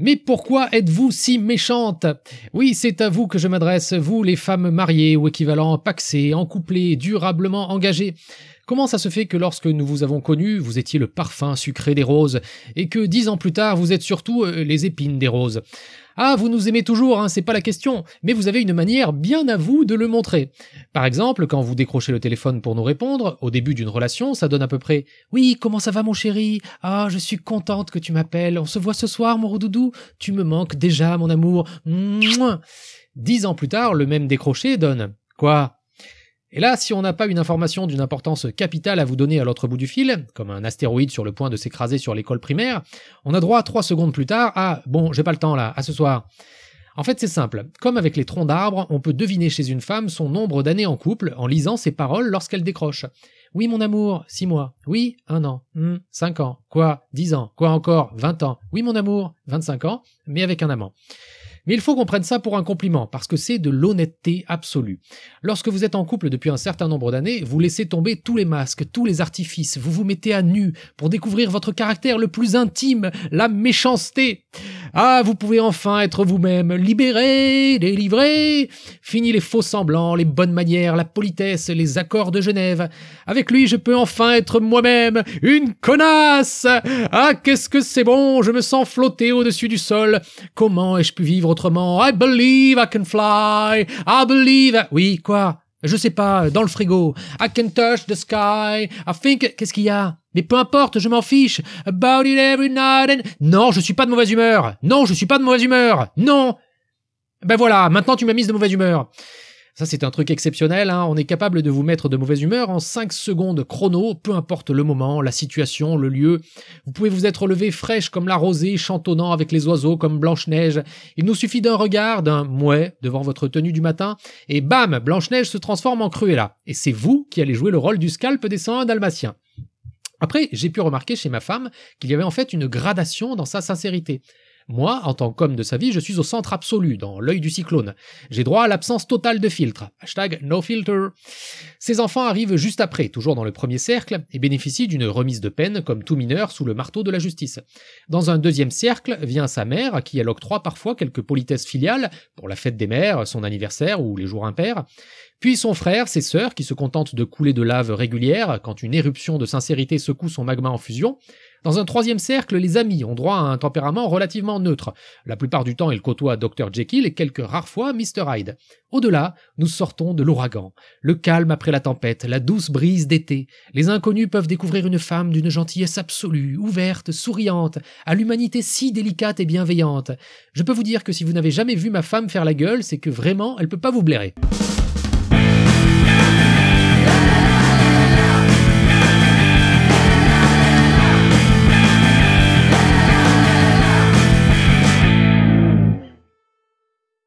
Mais pourquoi êtes-vous si méchante? Oui, c'est à vous que je m'adresse, vous les femmes mariées ou équivalent paxées, encouplées, durablement engagées. Comment ça se fait que lorsque nous vous avons connu, vous étiez le parfum sucré des roses, et que dix ans plus tard, vous êtes surtout euh, les épines des roses? Ah, vous nous aimez toujours, hein, c'est pas la question, mais vous avez une manière bien à vous de le montrer. Par exemple, quand vous décrochez le téléphone pour nous répondre, au début d'une relation, ça donne à peu près Oui, comment ça va mon chéri? Ah, je suis contente que tu m'appelles, on se voit ce soir mon doudou Tu me manques déjà mon amour. Dix ans plus tard, le même décroché donne Quoi? Et là, si on n'a pas une information d'une importance capitale à vous donner à l'autre bout du fil, comme un astéroïde sur le point de s'écraser sur l'école primaire, on a droit trois secondes plus tard à bon, j'ai pas le temps là, à ce soir. En fait, c'est simple. Comme avec les troncs d'arbres, on peut deviner chez une femme son nombre d'années en couple en lisant ses paroles lorsqu'elle décroche. Oui, mon amour, six mois. Oui, un an. Hmm, cinq ans. Quoi Dix ans. Quoi encore Vingt ans. Oui, mon amour, vingt-cinq ans, mais avec un amant. Mais il faut qu'on prenne ça pour un compliment, parce que c'est de l'honnêteté absolue. Lorsque vous êtes en couple depuis un certain nombre d'années, vous laissez tomber tous les masques, tous les artifices, vous vous mettez à nu pour découvrir votre caractère le plus intime, la méchanceté. Ah, vous pouvez enfin être vous-même, libéré, délivré. Fini les faux semblants, les bonnes manières, la politesse, les accords de Genève. Avec lui, je peux enfin être moi-même, une connasse. Ah, qu'est-ce que c'est bon, je me sens flotter au-dessus du sol. Comment ai-je pu vivre autrement? I believe I can fly. I believe. Oui, quoi? Je sais pas, dans le frigo. I can touch the sky. I think. Qu'est-ce qu'il y a? Mais peu importe, je m'en fiche. About it every night and... Non, je suis pas de mauvaise humeur. Non, je suis pas de mauvaise humeur. Non. Ben voilà, maintenant tu m'as mise de mauvaise humeur. Ça, c'est un truc exceptionnel. Hein. On est capable de vous mettre de mauvaise humeur en 5 secondes chrono, peu importe le moment, la situation, le lieu. Vous pouvez vous être levé fraîche comme la rosée, chantonnant avec les oiseaux comme Blanche-Neige. Il nous suffit d'un regard, d'un mouet devant votre tenue du matin, et bam, Blanche-Neige se transforme en Cruella. Et c'est vous qui allez jouer le rôle du scalp des 101 dalmatiens. Après, j'ai pu remarquer chez ma femme qu'il y avait en fait une gradation dans sa sincérité. Moi, en tant qu'homme de sa vie, je suis au centre absolu, dans l'œil du cyclone. J'ai droit à l'absence totale de filtre. Hashtag no filter. Ses enfants arrivent juste après, toujours dans le premier cercle, et bénéficient d'une remise de peine comme tout mineur sous le marteau de la justice. Dans un deuxième cercle vient sa mère, à qui elle octroie parfois quelques politesses filiales, pour la fête des mères, son anniversaire ou les jours impairs. Puis son frère, ses sœurs, qui se contentent de couler de lave régulière quand une éruption de sincérité secoue son magma en fusion. Dans un troisième cercle, les amis ont droit à un tempérament relativement neutre. La plupart du temps, ils côtoient Dr. Jekyll et quelques rares fois Mr. Hyde. Au-delà, nous sortons de l'ouragan. Le calme après la tempête, la douce brise d'été. Les inconnus peuvent découvrir une femme d'une gentillesse absolue, ouverte, souriante, à l'humanité si délicate et bienveillante. Je peux vous dire que si vous n'avez jamais vu ma femme faire la gueule, c'est que vraiment, elle peut pas vous blairer.